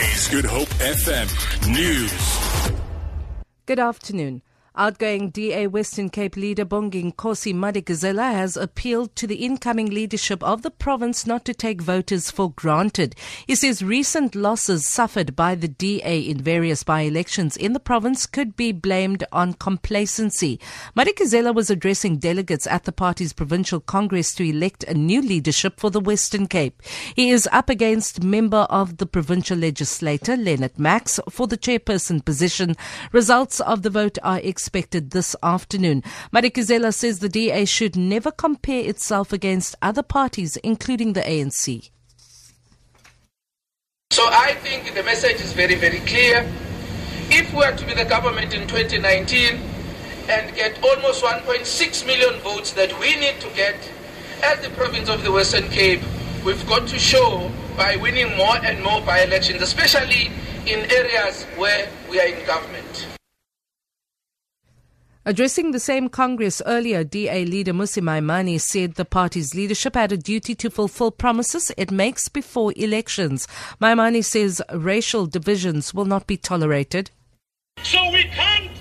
Today's Good Hope FM News. Good afternoon. Outgoing DA Western Cape leader Bonginkosi Madikizela has appealed to the incoming leadership of the province not to take voters for granted. He says recent losses suffered by the DA in various by-elections in the province could be blamed on complacency. Madikizela was addressing delegates at the party's provincial congress to elect a new leadership for the Western Cape. He is up against member of the provincial legislator Lennit Max for the chairperson position. Results of the vote are expected expected this afternoon. Madikizela says the DA should never compare itself against other parties, including the ANC. So I think the message is very, very clear. If we are to be the government in 2019 and get almost 1.6 million votes that we need to get as the province of the Western Cape, we've got to show by winning more and more by elections, especially in areas where we are in government. Addressing the same Congress earlier, DA leader Mmusi Maimane said the party's leadership had a duty to fulfill promises it makes before elections. Maimane says racial divisions will not be tolerated. So we can't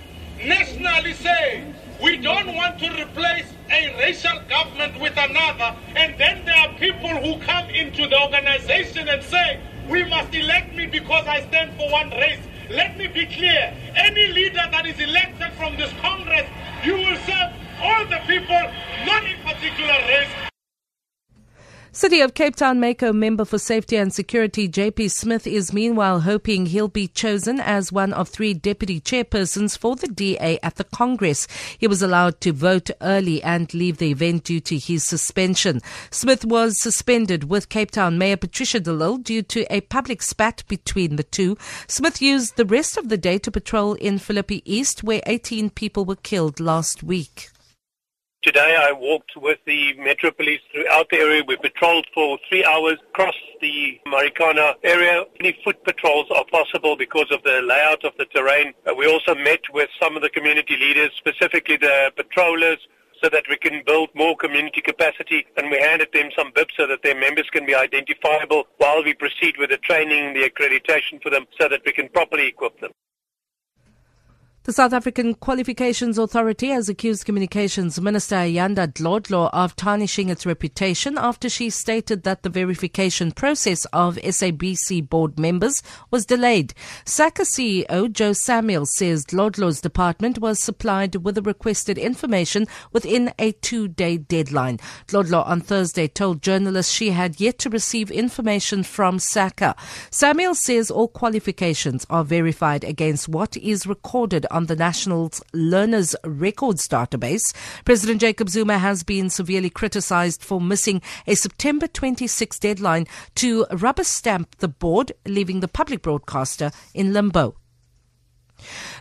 nationally say we don't want to replace a racial government with another, and then there are people who come into the organization and say, we must elect me because I stand for one race. Let me be clear. Any leader that is elected from this Congress, you will serve all the people, not in particular. City of Cape Town Mayco member for safety and security JP Smith is meanwhile hoping he'll be chosen as one of three deputy chairpersons for the DA at the Congress. He was allowed to vote early and leave the event due to his suspension. Smith was suspended with Cape Town Mayor Patricia de Lille due to a public spat between the two. Smith used the rest of the day to patrol in Philippi East where 18 people were killed last week. Today I walked with the Metro Police throughout the area. We patrolled for three hours across the Marikana area. Any foot patrols are possible because of the layout of the terrain. Uh, we also met with some of the community leaders, specifically the patrollers, so that we can build more community capacity and we handed them some bibs so that their members can be identifiable while we proceed with the training, the accreditation for them so that we can properly equip them. The South African Qualifications Authority has accused Communications Minister Ayanda Dlodlo of tarnishing its reputation after she stated that the verification process of SABC board members was delayed. SAQA CEO Joe Samuel says Dlodlo's department was supplied with the requested information within a two-day deadline. Dlodlo on Thursday told journalists she had yet to receive information from SAQA. Samuel says all qualifications are verified against what is recorded on the National's Learners Records database. President Jacob Zuma has been severely criticized for missing a September 26 deadline to rubber stamp the board, leaving the public broadcaster in limbo.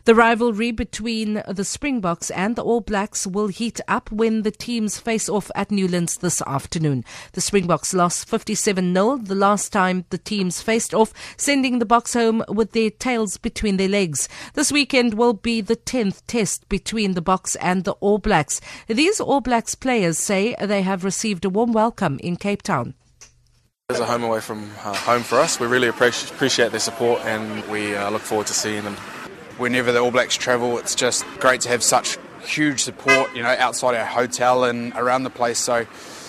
The rivalry between the Springboks and the All Blacks will heat up when the teams face off at Newlands this afternoon. The Springboks lost 57-0 the last time the teams faced off, sending the Boks home with their tails between their legs. This weekend will be the 10th test between the Boks and the All Blacks. These All Blacks players say they have received a warm welcome in Cape Town. It's a home away from uh, home for us. We really appreciate their support and we uh, look forward to seeing them whenever the All Blacks travel, it's just great to have such huge support, you know, outside our hotel and around the place. So it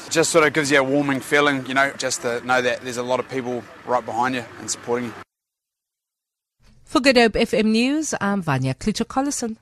just sort of gives you a warming feeling, you know, just to know that there's a lot of people right behind you and supporting you. For Good Hope FM News, I'm Vanya Kluter-Collison.